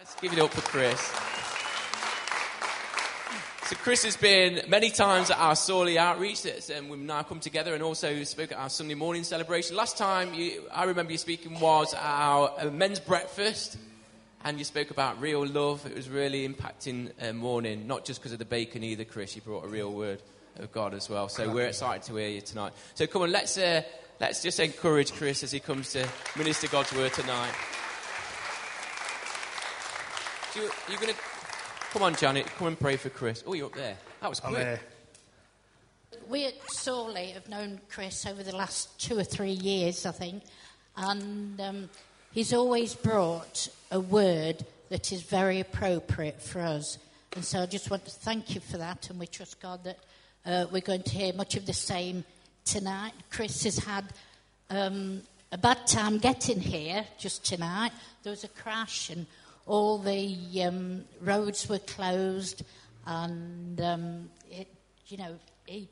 Let's give it up for Chris. So Chris has been many times at our Sawley outreach, and um, we've now come together, and also spoke at our Sunday morning celebration. Last time you, I remember you speaking was our uh, men's breakfast, and you spoke about real love. It was really impacting uh, morning, not just because of the bacon either, Chris. You brought a real word of God as well. So we're excited to hear you tonight. So come on, let's uh, let's just encourage Chris as he comes to minister God's word tonight. You, you're going to come on, Janet. Come and pray for Chris. Oh, you're up there. That was quick. I'm here. We at Sawley have known Chris over the last two or three years, I think, and um, he's always brought a word that is very appropriate for us. And so I just want to thank you for that, and we trust God that uh, we're going to hear much of the same tonight. Chris has had um, a bad time getting here just tonight. There was a crash, and all the um, roads were closed, and um, it, you know, he,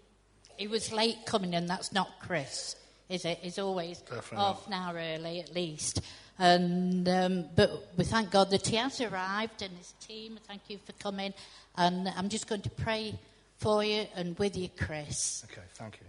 he was late coming, and that's not Chris, is it? He's always Definitely half an hour early at least. And um, but we thank God that he has arrived and his team. Thank you for coming, and I'm just going to pray for you and with you, Chris. Okay, thank you.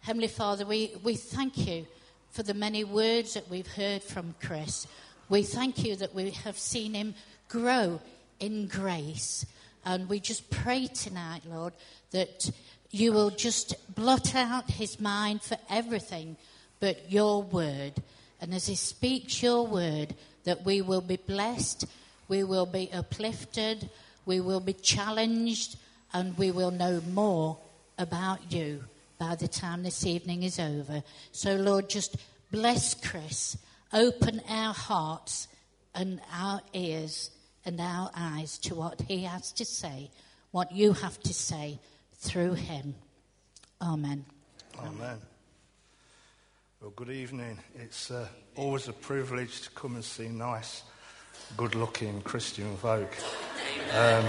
Heavenly Father, we, we thank you for the many words that we've heard from Chris. We thank you that we have seen him grow in grace. And we just pray tonight, Lord, that you will just blot out his mind for everything but your word. And as he speaks your word, that we will be blessed, we will be uplifted, we will be challenged, and we will know more about you by the time this evening is over. So, Lord, just bless Chris open our hearts and our ears and our eyes to what he has to say, what you have to say through him. Amen. Amen. Well, good evening. It's uh, always a privilege to come and see nice, good looking Christian folk. Um,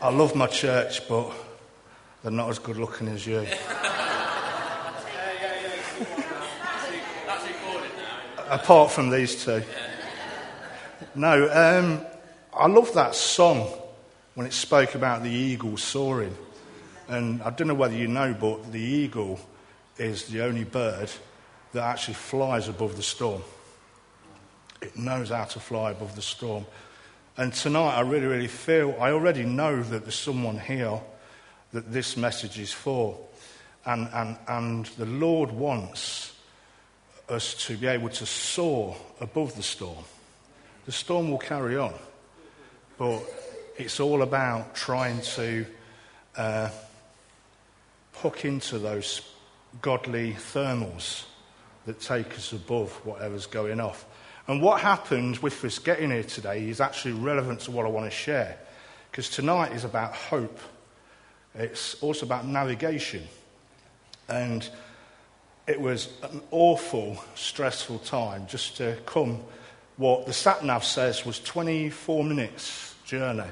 I love my church, but they're not as good looking as you. Apart from these two. No, um, I love that song when it spoke about the eagle soaring. And I don't know whether you know, but the eagle is the only bird that actually flies above the storm. It knows how to fly above the storm. And tonight, I really, really feel, I already know that there's someone here that this message is for. And, and, and the Lord wants us to be able to soar above the storm. The storm will carry on, but it's all about trying to uh, hook into those godly thermals that take us above whatever's going off. And what happened with us getting here today is actually relevant to what I want to share. Because tonight is about hope, it's also about navigation. And it was an awful, stressful time just to come what the sat nav says was 24 minutes journey.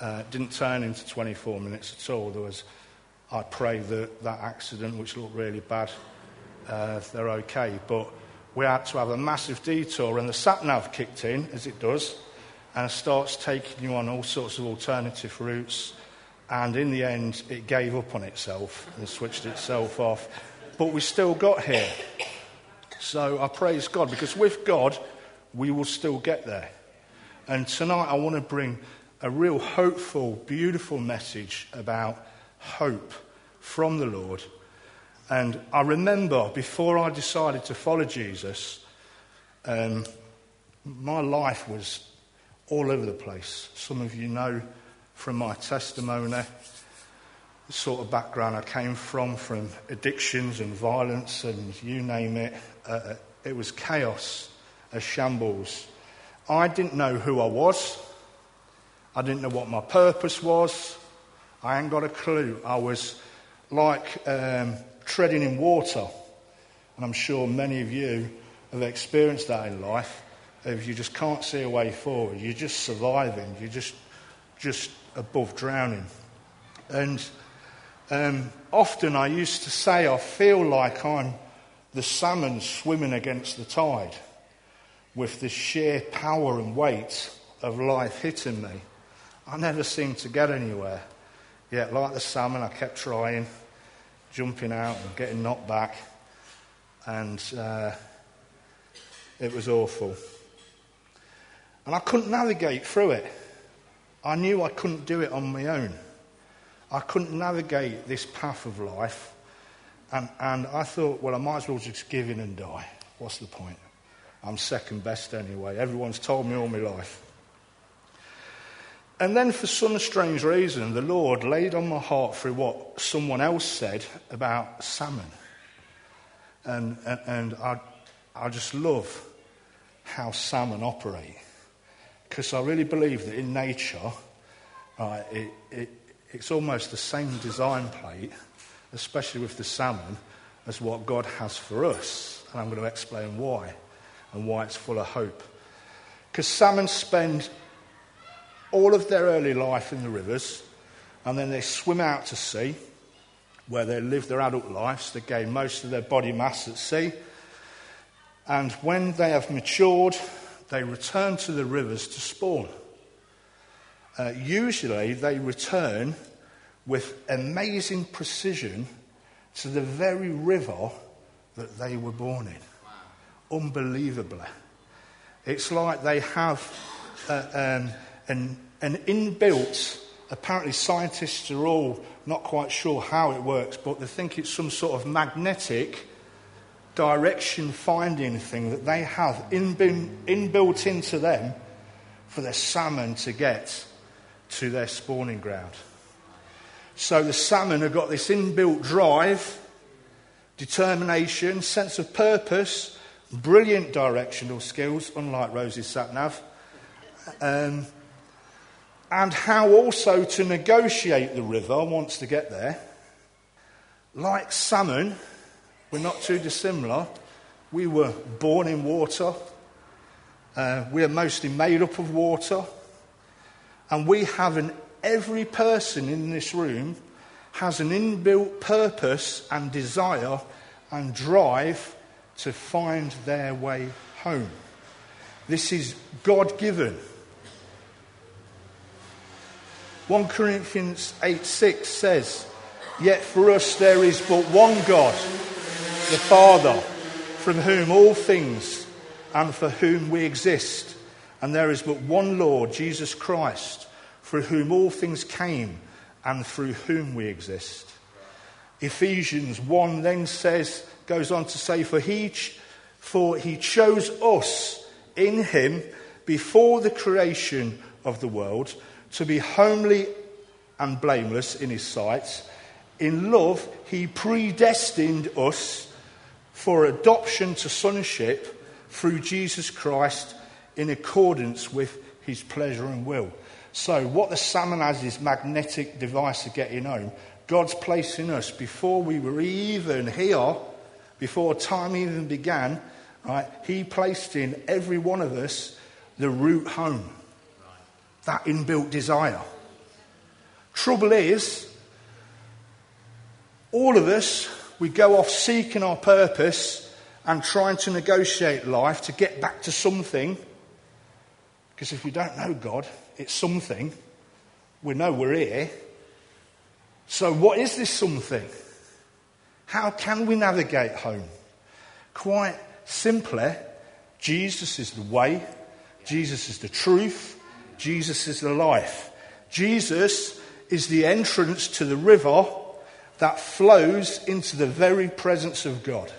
Uh, didn't turn into 24 minutes at all. There was, I pray that that accident, which looked really bad, uh, they're okay. But we had to have a massive detour, and the sat nav kicked in, as it does, and starts taking you on all sorts of alternative routes. And in the end, it gave up on itself and switched itself off but we still got here. So I praise God because with God, we will still get there. And tonight, I want to bring a real hopeful, beautiful message about hope from the Lord. And I remember before I decided to follow Jesus, um, my life was all over the place. Some of you know from my testimony sort of background I came from, from addictions and violence and you name it. Uh, it was chaos, a shambles. I didn't know who I was. I didn't know what my purpose was. I ain't got a clue. I was like um, treading in water. And I'm sure many of you have experienced that in life. If you just can't see a way forward, you're just surviving, you're just, just above drowning. And um, often I used to say I feel like I'm the salmon swimming against the tide. with the sheer power and weight of life hitting me. I never seemed to get anywhere. Yet, like the salmon, I kept trying, jumping out and getting knocked back. And uh, it was awful. And I couldn't navigate through it. I knew I couldn't do it on my own. I couldn't navigate this path of life. And, and I thought, well, I might as well just give in and die. What's the point? I'm second best anyway. Everyone's told me all my life. And then, for some strange reason, the Lord laid on my heart through what someone else said about salmon. And, and, and I, I just love how salmon operate. Because I really believe that in nature, right, it, it, it's almost the same design plate, especially with the salmon, as what God has for us. And I'm going to explain why and why it's full of hope. Because salmon spend all of their early life in the rivers, and then they swim out to sea, where they live their adult lives. They gain most of their body mass at sea. And when they have matured, they return to the rivers to spawn. Uh, usually, they return with amazing precision to the very river that they were born in. Wow. Unbelievably. It's like they have uh, um, an, an inbuilt, apparently, scientists are all not quite sure how it works, but they think it's some sort of magnetic direction finding thing that they have inbuilt into them for the salmon to get to their spawning ground. So the salmon have got this inbuilt drive, determination, sense of purpose, brilliant directional skills, unlike Rosie's sat nav, um, and how also to negotiate the river once to get there. Like salmon, we're not too dissimilar. We were born in water. Uh, we are mostly made up of water. And we have an, every person in this room has an inbuilt purpose and desire and drive to find their way home. This is God given. 1 Corinthians 8 6 says, Yet for us there is but one God the Father, from whom all things and for whom we exist. And there is but one Lord, Jesus Christ, through whom all things came and through whom we exist. Ephesians 1 then says, goes on to say, For he, for he chose us in him before the creation of the world to be homely and blameless in his sight. In love, he predestined us for adoption to sonship through Jesus Christ in accordance with his pleasure and will. So, what the salmon has is magnetic device of getting home. God's placing us before we were even here, before time even began, right, he placed in every one of us the route home. That inbuilt desire. Trouble is, all of us we go off seeking our purpose and trying to negotiate life to get back to something. Because if we don't know God, it's something. We know we're here. So, what is this something? How can we navigate home? Quite simply, Jesus is the way, Jesus is the truth, Jesus is the life. Jesus is the entrance to the river that flows into the very presence of God.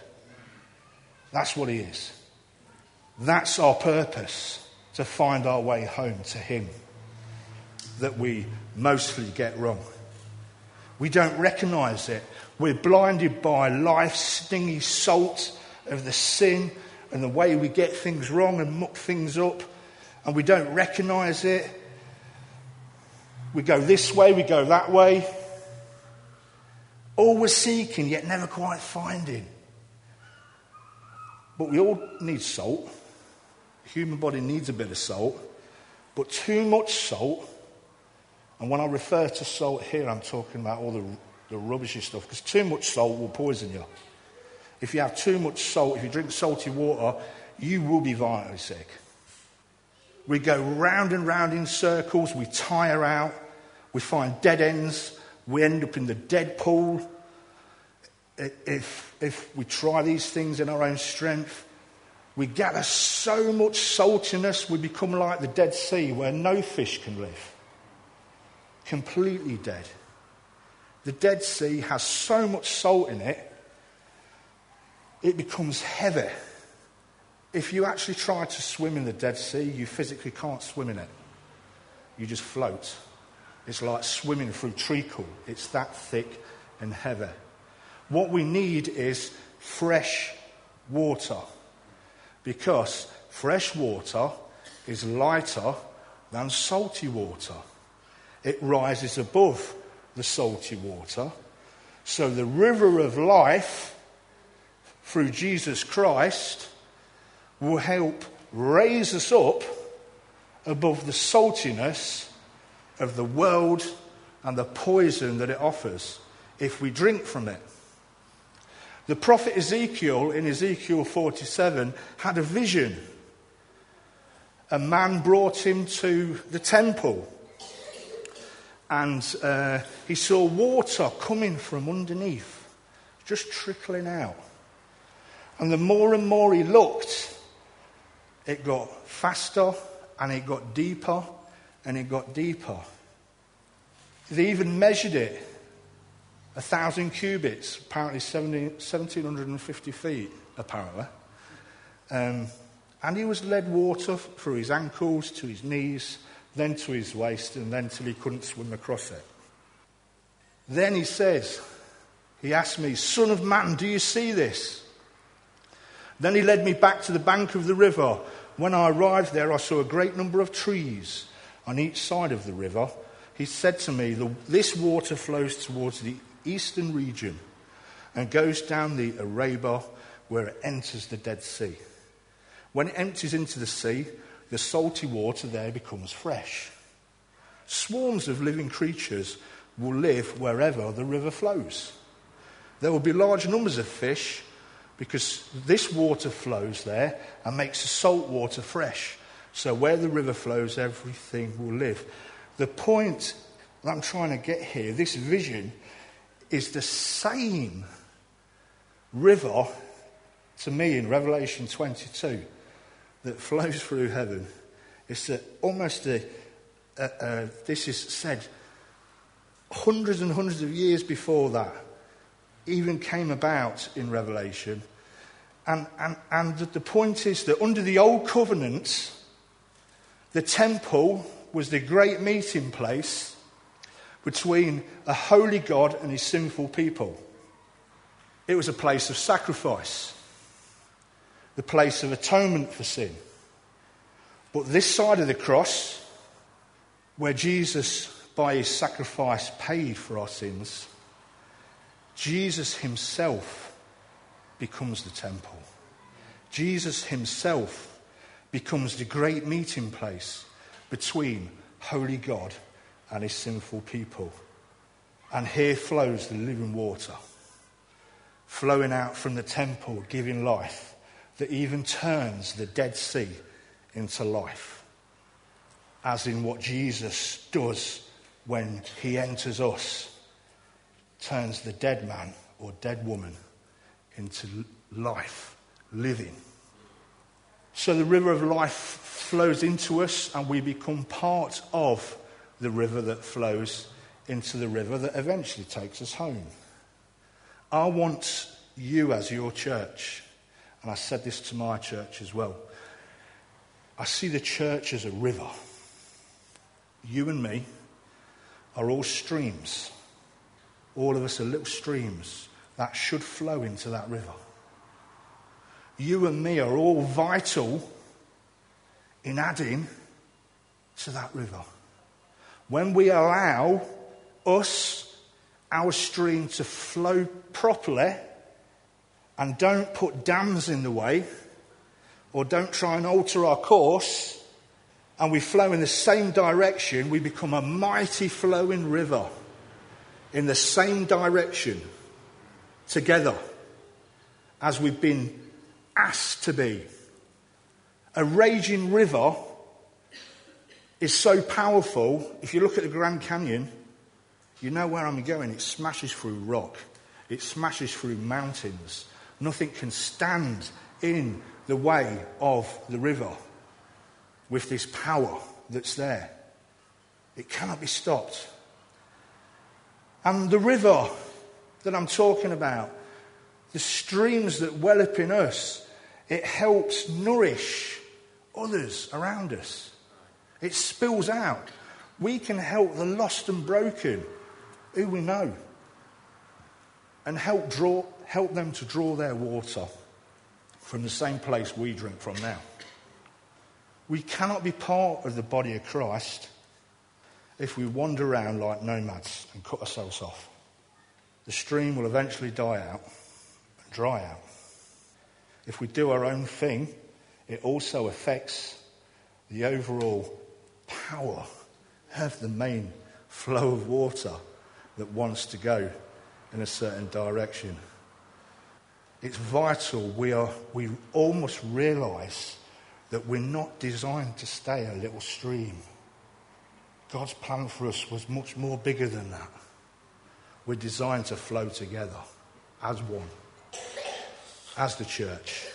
That's what He is. That's our purpose to find our way home to Him that we mostly get wrong. We don't recognize it. We're blinded by life's stingy salt of the sin and the way we get things wrong and muck things up, and we don't recognize it. We go this way, we go that way. Always seeking, yet never quite finding. But we all need salt. The human body needs a bit of salt. But too much salt, and when I refer to salt here, I'm talking about all the, the rubbishy stuff, because too much salt will poison you. If you have too much salt, if you drink salty water, you will be violently sick. We go round and round in circles, we tire out, we find dead ends, we end up in the dead pool. If, if we try these things in our own strength, we gather so much saltiness, we become like the Dead Sea where no fish can live. Completely dead. The Dead Sea has so much salt in it, it becomes heavy. If you actually try to swim in the Dead Sea, you physically can't swim in it. You just float. It's like swimming through treacle. It's that thick and heavy. What we need is fresh water because fresh water is lighter than salty water. It rises above the salty water. So the river of life through Jesus Christ will help raise us up above the saltiness of the world and the poison that it offers if we drink from it. The prophet Ezekiel, in Ezekiel 47, had a vision. A man brought him to the temple, and uh, he saw water coming from underneath, just trickling out. And the more and more he looked, it got faster and it got deeper and it got deeper. They even measured it a thousand cubits, apparently 1750 feet, apparently. Um, and he was led water through his ankles to his knees, then to his waist, and then till he couldn't swim across it. Then he says, he asked me, Son of man, do you see this? Then he led me back to the bank of the river. When I arrived there, I saw a great number of trees on each side of the river. He said to me, This water flows towards the eastern region and goes down the Arabah where it enters the Dead Sea. When it empties into the sea, the salty water there becomes fresh. Swarms of living creatures will live wherever the river flows. There will be large numbers of fish because this water flows there and makes the salt water fresh. So where the river flows, everything will live. The point that I'm trying to get here, this vision, is the same river to me in Revelation 22 that flows through heaven. It's almost a, a, a, this is said hundreds and hundreds of years before that even came about in Revelation. And, and, and the point is that under the old covenant, the temple was the great meeting place between a holy God and his sinful people. It was a place of sacrifice, the place of atonement for sin. But this side of the cross, where Jesus, by his sacrifice, paid for our sins, Jesus himself becomes the temple. Jesus himself becomes the great meeting place between holy God and his sinful people. And here flows the living water, flowing out from the temple, giving life, that even turns the Dead Sea into life. As in what Jesus does when he enters us, turns the dead man or dead woman into life, living. So the river of life flows into us and we become part of the river that flows into the river that eventually takes us home. I want you as your church, and I said this to my church as well. I see the church as a river. You and me are all streams. All of us are little streams that should flow into that river. You and me are all vital in adding to that river. When we allow us, our stream to flow properly and don't put dams in the way or don't try and alter our course and we flow in the same direction, we become a mighty flowing river in the same direction together as we've been asked to be. A raging river is so powerful. If you look at the Grand Canyon, you know where I'm going. It smashes through rock, it smashes through mountains. Nothing can stand in the way of the river with this power that's there. It cannot be stopped. And the river that I'm talking about, the streams that well up in us, it helps nourish others around us. It spills out. We can help the lost and broken who we know and help, draw, help them to draw their water from the same place we drink from now. We cannot be part of the body of Christ if we wander around like nomads and cut ourselves off. The stream will eventually die out and dry out. If we do our own thing, it also affects the overall power of the main flow of water that wants to go in a certain direction. It's vital we, are, we almost realize that we're not designed to stay a little stream. God's plan for us was much more bigger than that. We're designed to flow together as one, as the church.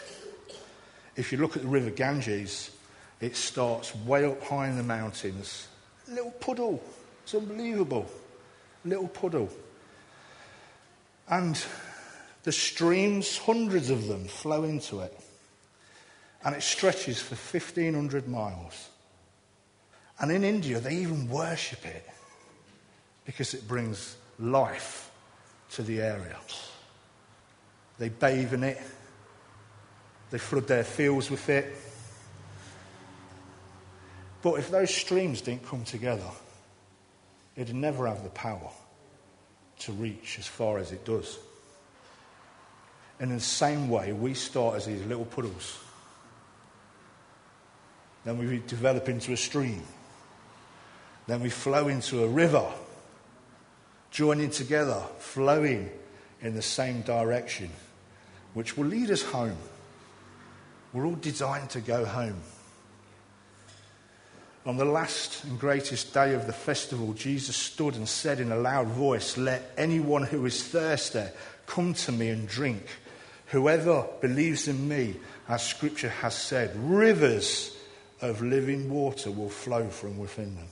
If you look at the River Ganges, it starts way up high in the mountains. A little puddle. It's unbelievable. A little puddle. And the streams, hundreds of them, flow into it. And it stretches for 1,500 miles. And in India, they even worship it because it brings life to the area. They bathe in it, they flood their fields with it. But if those streams didn't come together, it'd never have the power to reach as far as it does. And in the same way, we start as these little puddles. Then we develop into a stream. Then we flow into a river, joining together, flowing in the same direction, which will lead us home. We're all designed to go home. On the last and greatest day of the festival, Jesus stood and said in a loud voice, Let anyone who is thirsty come to me and drink. Whoever believes in me, as scripture has said, rivers of living water will flow from within them.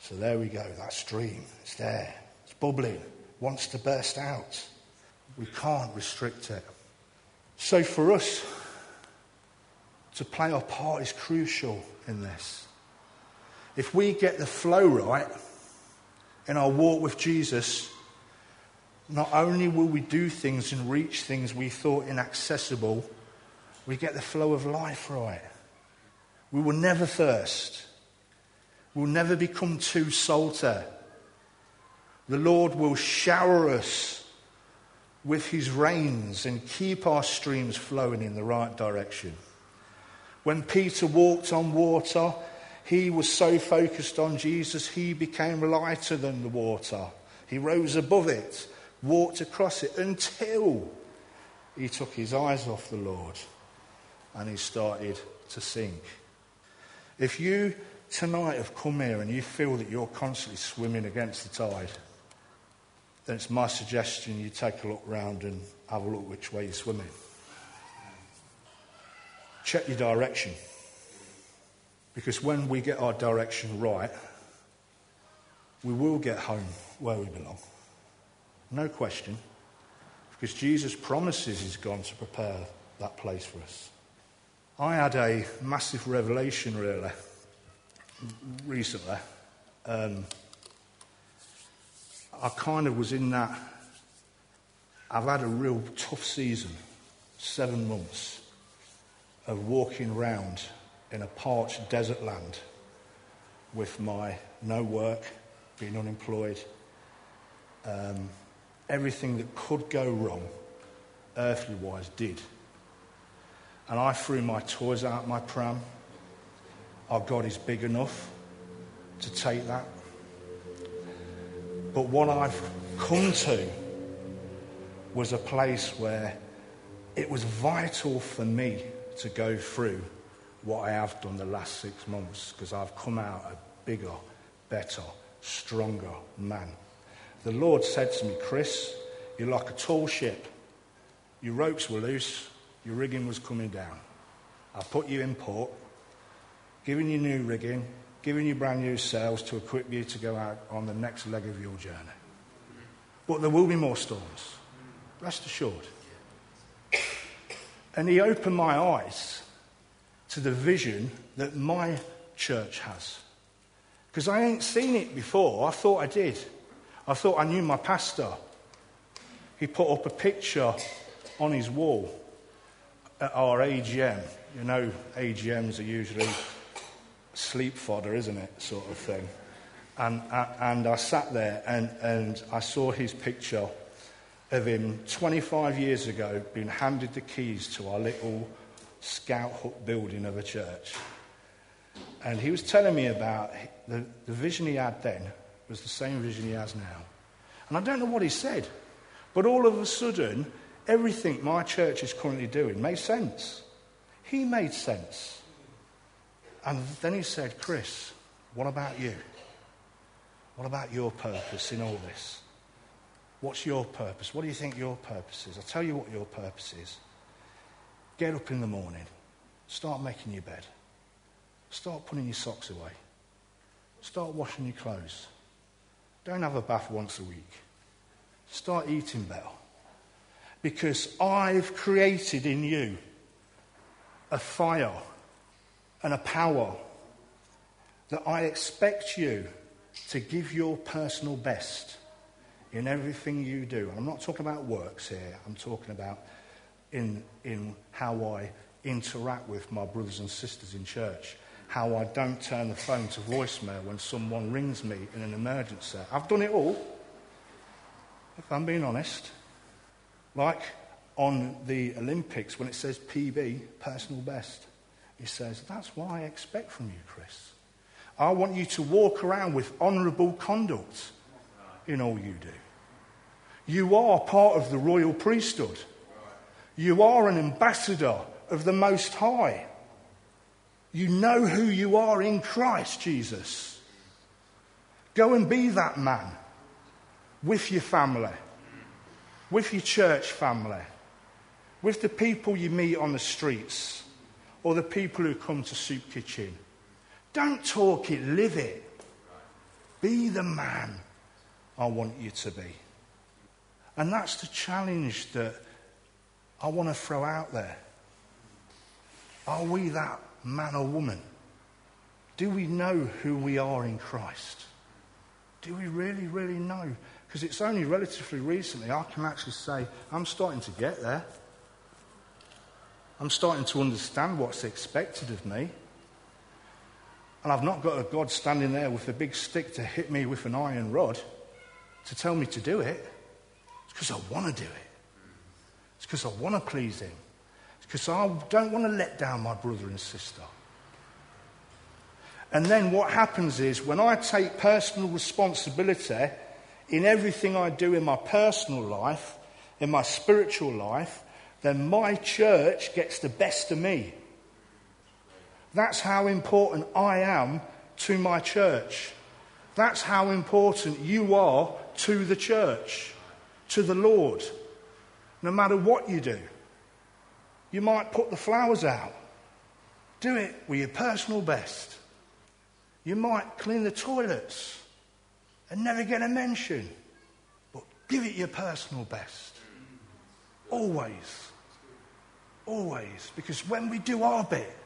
So there we go, that stream. It's there. It's bubbling, wants to burst out. We can't restrict it. So for us to play our part is crucial in this. If we get the flow right in our walk with Jesus, not only will we do things and reach things we thought inaccessible, we get the flow of life right. We will never thirst. We'll never become too salty. The Lord will shower us with his rains and keep our streams flowing in the right direction. When Peter walked on water, he was so focused on Jesus, he became lighter than the water. He rose above it, walked across it until he took his eyes off the Lord and he started to sink. If you tonight have come here and you feel that you're constantly swimming against the tide, then it's my suggestion you take a look round and have a look which way you're swimming. Check your direction. Because when we get our direction right, we will get home where we belong. No question. Because Jesus promises he's gone to prepare that place for us. I had a massive revelation, really, recently. Um, I kind of was in that. I've had a real tough season, seven months of walking around in a parched desert land with my no work, being unemployed, um, everything that could go wrong, earthly wise, did. And I threw my toys out my pram. Our God is big enough to take that. But what I've come to was a place where it was vital for me to go through what I have done the last six months because I've come out a bigger, better, stronger man. The Lord said to me, Chris, you're like a tall ship. Your ropes were loose, your rigging was coming down. I put you in port, giving you new rigging, giving you brand new sails to equip you to go out on the next leg of your journey. But there will be more storms. Rest assured. And he opened my eyes to the vision that my church has. Because I ain't seen it before. I thought I did. I thought I knew my pastor. He put up a picture on his wall at our AGM. You know, AGMs are usually sleep fodder, isn't it? Sort of thing. And, and I sat there and, and I saw his picture of him 25 years ago being handed the keys to our little scout hut building of a church. And he was telling me about the, the vision he had then was the same vision he has now. And I don't know what he said, but all of a sudden, everything my church is currently doing made sense. He made sense. And then he said, Chris, what about you? What about your purpose in all this? What's your purpose? What do you think your purpose is? I'll tell you what your purpose is. Get up in the morning, start making your bed, start putting your socks away, start washing your clothes. Don't have a bath once a week. Start eating better. Because I've created in you a fire and a power that I expect you to give your personal best in everything you do. I'm not talking about works here, I'm talking about in, in how I interact with my brothers and sisters in church, how I don't turn the phone to voicemail when someone rings me in an emergency. I've done it all, if I'm being honest. Like on the Olympics when it says PB, personal best. He says, That's what I expect from you, Chris. I want you to walk around with honourable conduct in all you do. You are part of the royal priesthood. You are an ambassador of the Most High. You know who you are in Christ Jesus. Go and be that man with your family, with your church family, with the people you meet on the streets, or the people who come to Soup Kitchen. Don't talk it, live it. Be the man I want you to be. And that's the challenge that I want to throw out there. Are we that man or woman? Do we know who we are in Christ? Do we really, really know? Because it's only relatively recently I can actually say, I'm starting to get there. I'm starting to understand what's expected of me. And I've not got a God standing there with a big stick to hit me with an iron rod to tell me to do it. It's because I want to do it. It's because I want to please Him. It's because I don't want to let down my brother and sister. And then what happens is when I take personal responsibility in everything I do in my personal life, in my spiritual life, then my church gets the best of me. That's how important I am to my church. That's how important you are to the church, to the Lord no matter what you do. You might put the flowers out. Do it with your personal best. You might clean the toilets and never get a mention. But give it your personal best. Always. Always. Because when we do our bit,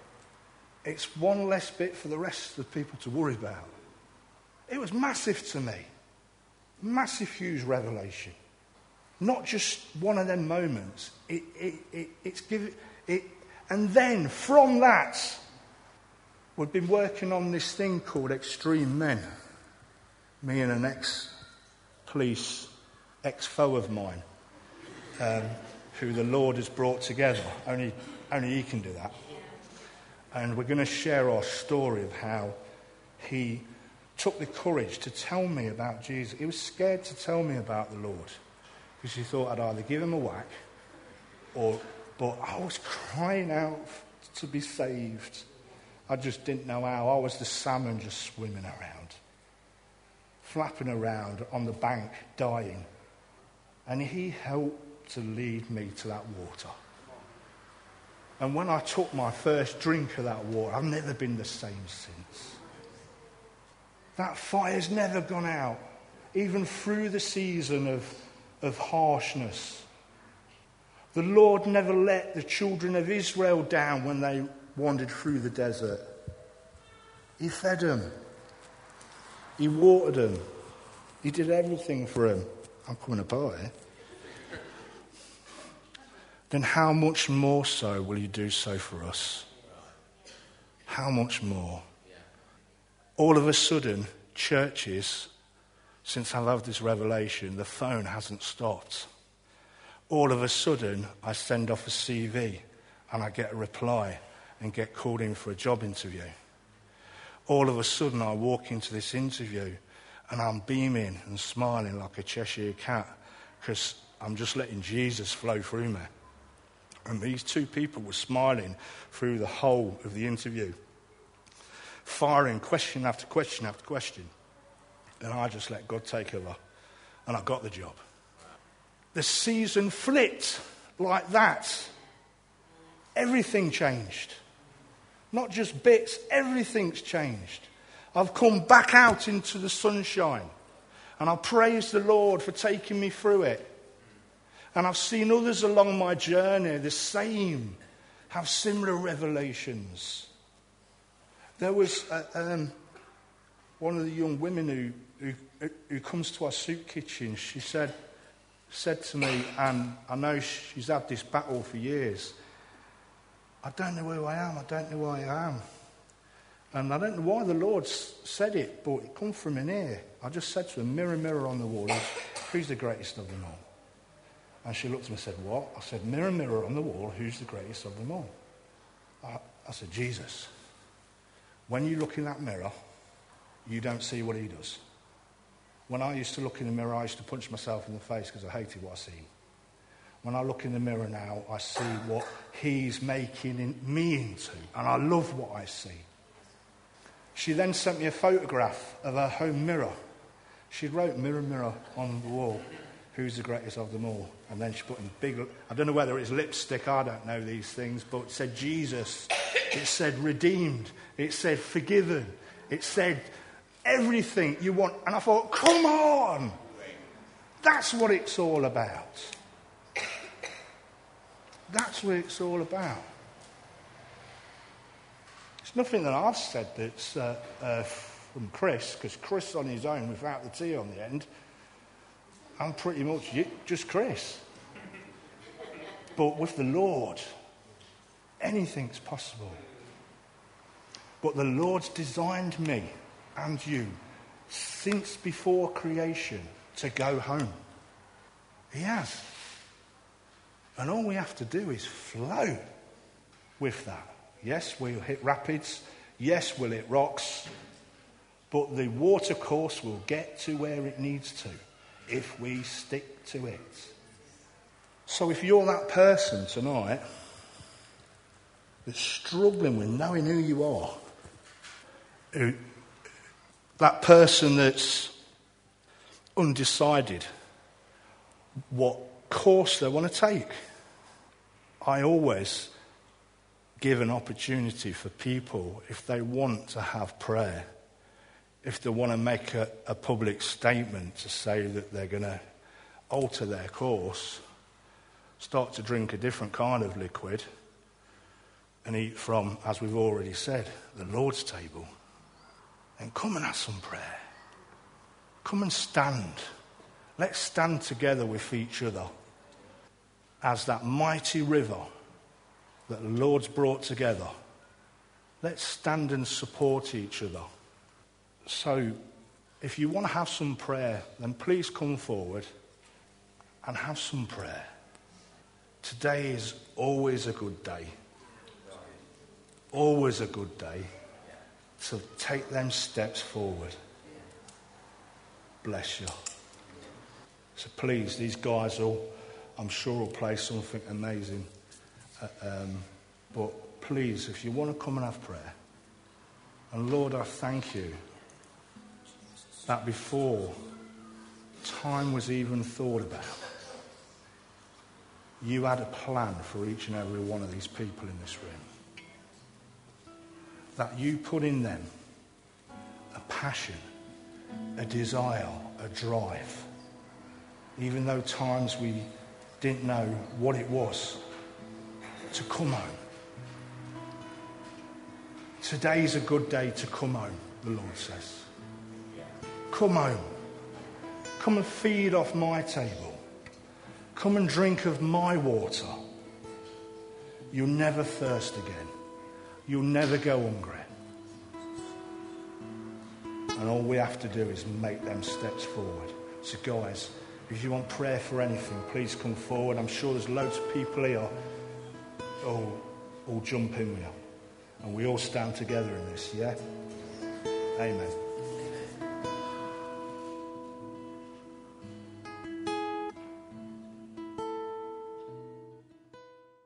it's one less bit for the rest of the people to worry about. It was massive to me. Massive, huge revelation. Not just one of them moments. It, it, it, it's give, it, and then from that, we've been working on this thing called Extreme Men. Me and an ex police, ex foe of mine, um, who the Lord has brought together. Only, only He can do that. And we're going to share our story of how He took the courage to tell me about Jesus. He was scared to tell me about the Lord because he thought I'd either give him a whack or, but I was crying out to be saved. I just didn't know how. I was the salmon just swimming around, flapping around on the bank, dying. And he helped to lead me to that water. And when I took my first drink of that water, I've never been the same since. That fire's never gone out, even through the season of, of harshness. The Lord never let the children of Israel down when they wandered through the desert. He fed them, He watered them, He did everything for them. I'm coming apart here. Then how much more so will He do so for us? How much more? All of a sudden, churches, since I've had this revelation, the phone hasn't stopped. All of a sudden, I send off a CV and I get a reply and get called in for a job interview. All of a sudden, I walk into this interview and I'm beaming and smiling like a Cheshire cat because I'm just letting Jesus flow through me. And these two people were smiling through the whole of the interview, firing question after question after question. And I just let God take over. And I got the job. The season flipped like that. Everything changed. Not just bits, everything's changed. I've come back out into the sunshine. And I praise the Lord for taking me through it. And I've seen others along my journey, the same, have similar revelations. There was uh, um, one of the young women who, who, who comes to our soup kitchen. She said, said to me, and I know she's had this battle for years. I don't know who I am. I don't know who I am. And I don't know why the Lord said it, but it come from in here. I just said to her, mirror, mirror on the wall, who's the greatest of them all? And she looked at me and said, What? I said, Mirror, mirror on the wall, who's the greatest of them all? I, I said, Jesus. When you look in that mirror, you don't see what he does. When I used to look in the mirror, I used to punch myself in the face because I hated what I seen. When I look in the mirror now, I see what he's making me into, and I love what I see. She then sent me a photograph of her home mirror. She wrote mirror, mirror on the wall who's the greatest of them all. And then she put in big, I don't know whether it's lipstick, I don't know these things, but said Jesus. It said redeemed. It said forgiven. It said everything you want. And I thought, come on! That's what it's all about. That's what it's all about. It's nothing that I've said that's uh, uh, from Chris, because Chris on his own, without the T on the end, I'm pretty much just Chris. But with the Lord, anything's possible. But the Lord's designed me and you since before creation to go home. He has. And all we have to do is flow with that. Yes, we'll hit rapids. Yes, we'll hit rocks. But the water course will get to where it needs to if we stick to it. So if you're that person tonight that's struggling with knowing who you are, that person that's undecided what course they want to take, I always give an opportunity for people if they want to have prayer if they want to make a, a public statement to say that they're going to alter their course, start to drink a different kind of liquid, and eat from, as we've already said, the Lord's table, then come and have some prayer. Come and stand. Let's stand together with each other as that mighty river that the Lord's brought together. Let's stand and support each other. So, if you want to have some prayer, then please come forward and have some prayer. Today is always a good day. Always a good day to take them steps forward. Bless you. So please, these guys will, I'm sure, will play something amazing. Uh, um, but please, if you want to come and have prayer, And Lord, I thank you that before time was even thought about, you had a plan for each and every one of these people in this room. That you put in them a passion, a desire, a drive. Even though times we didn't know what it was to come home. Today's a good day to come home, the Lord says. Come home. Come and feed off my table. Come and drink of my water. You'll never thirst again. You'll never go hungry. And all we have to do is make them steps forward. So, guys, if you want prayer for anything, please come forward. I'm sure there's loads of people here who'll, who'll jump in with you. And we all stand together in this, yeah? Amen.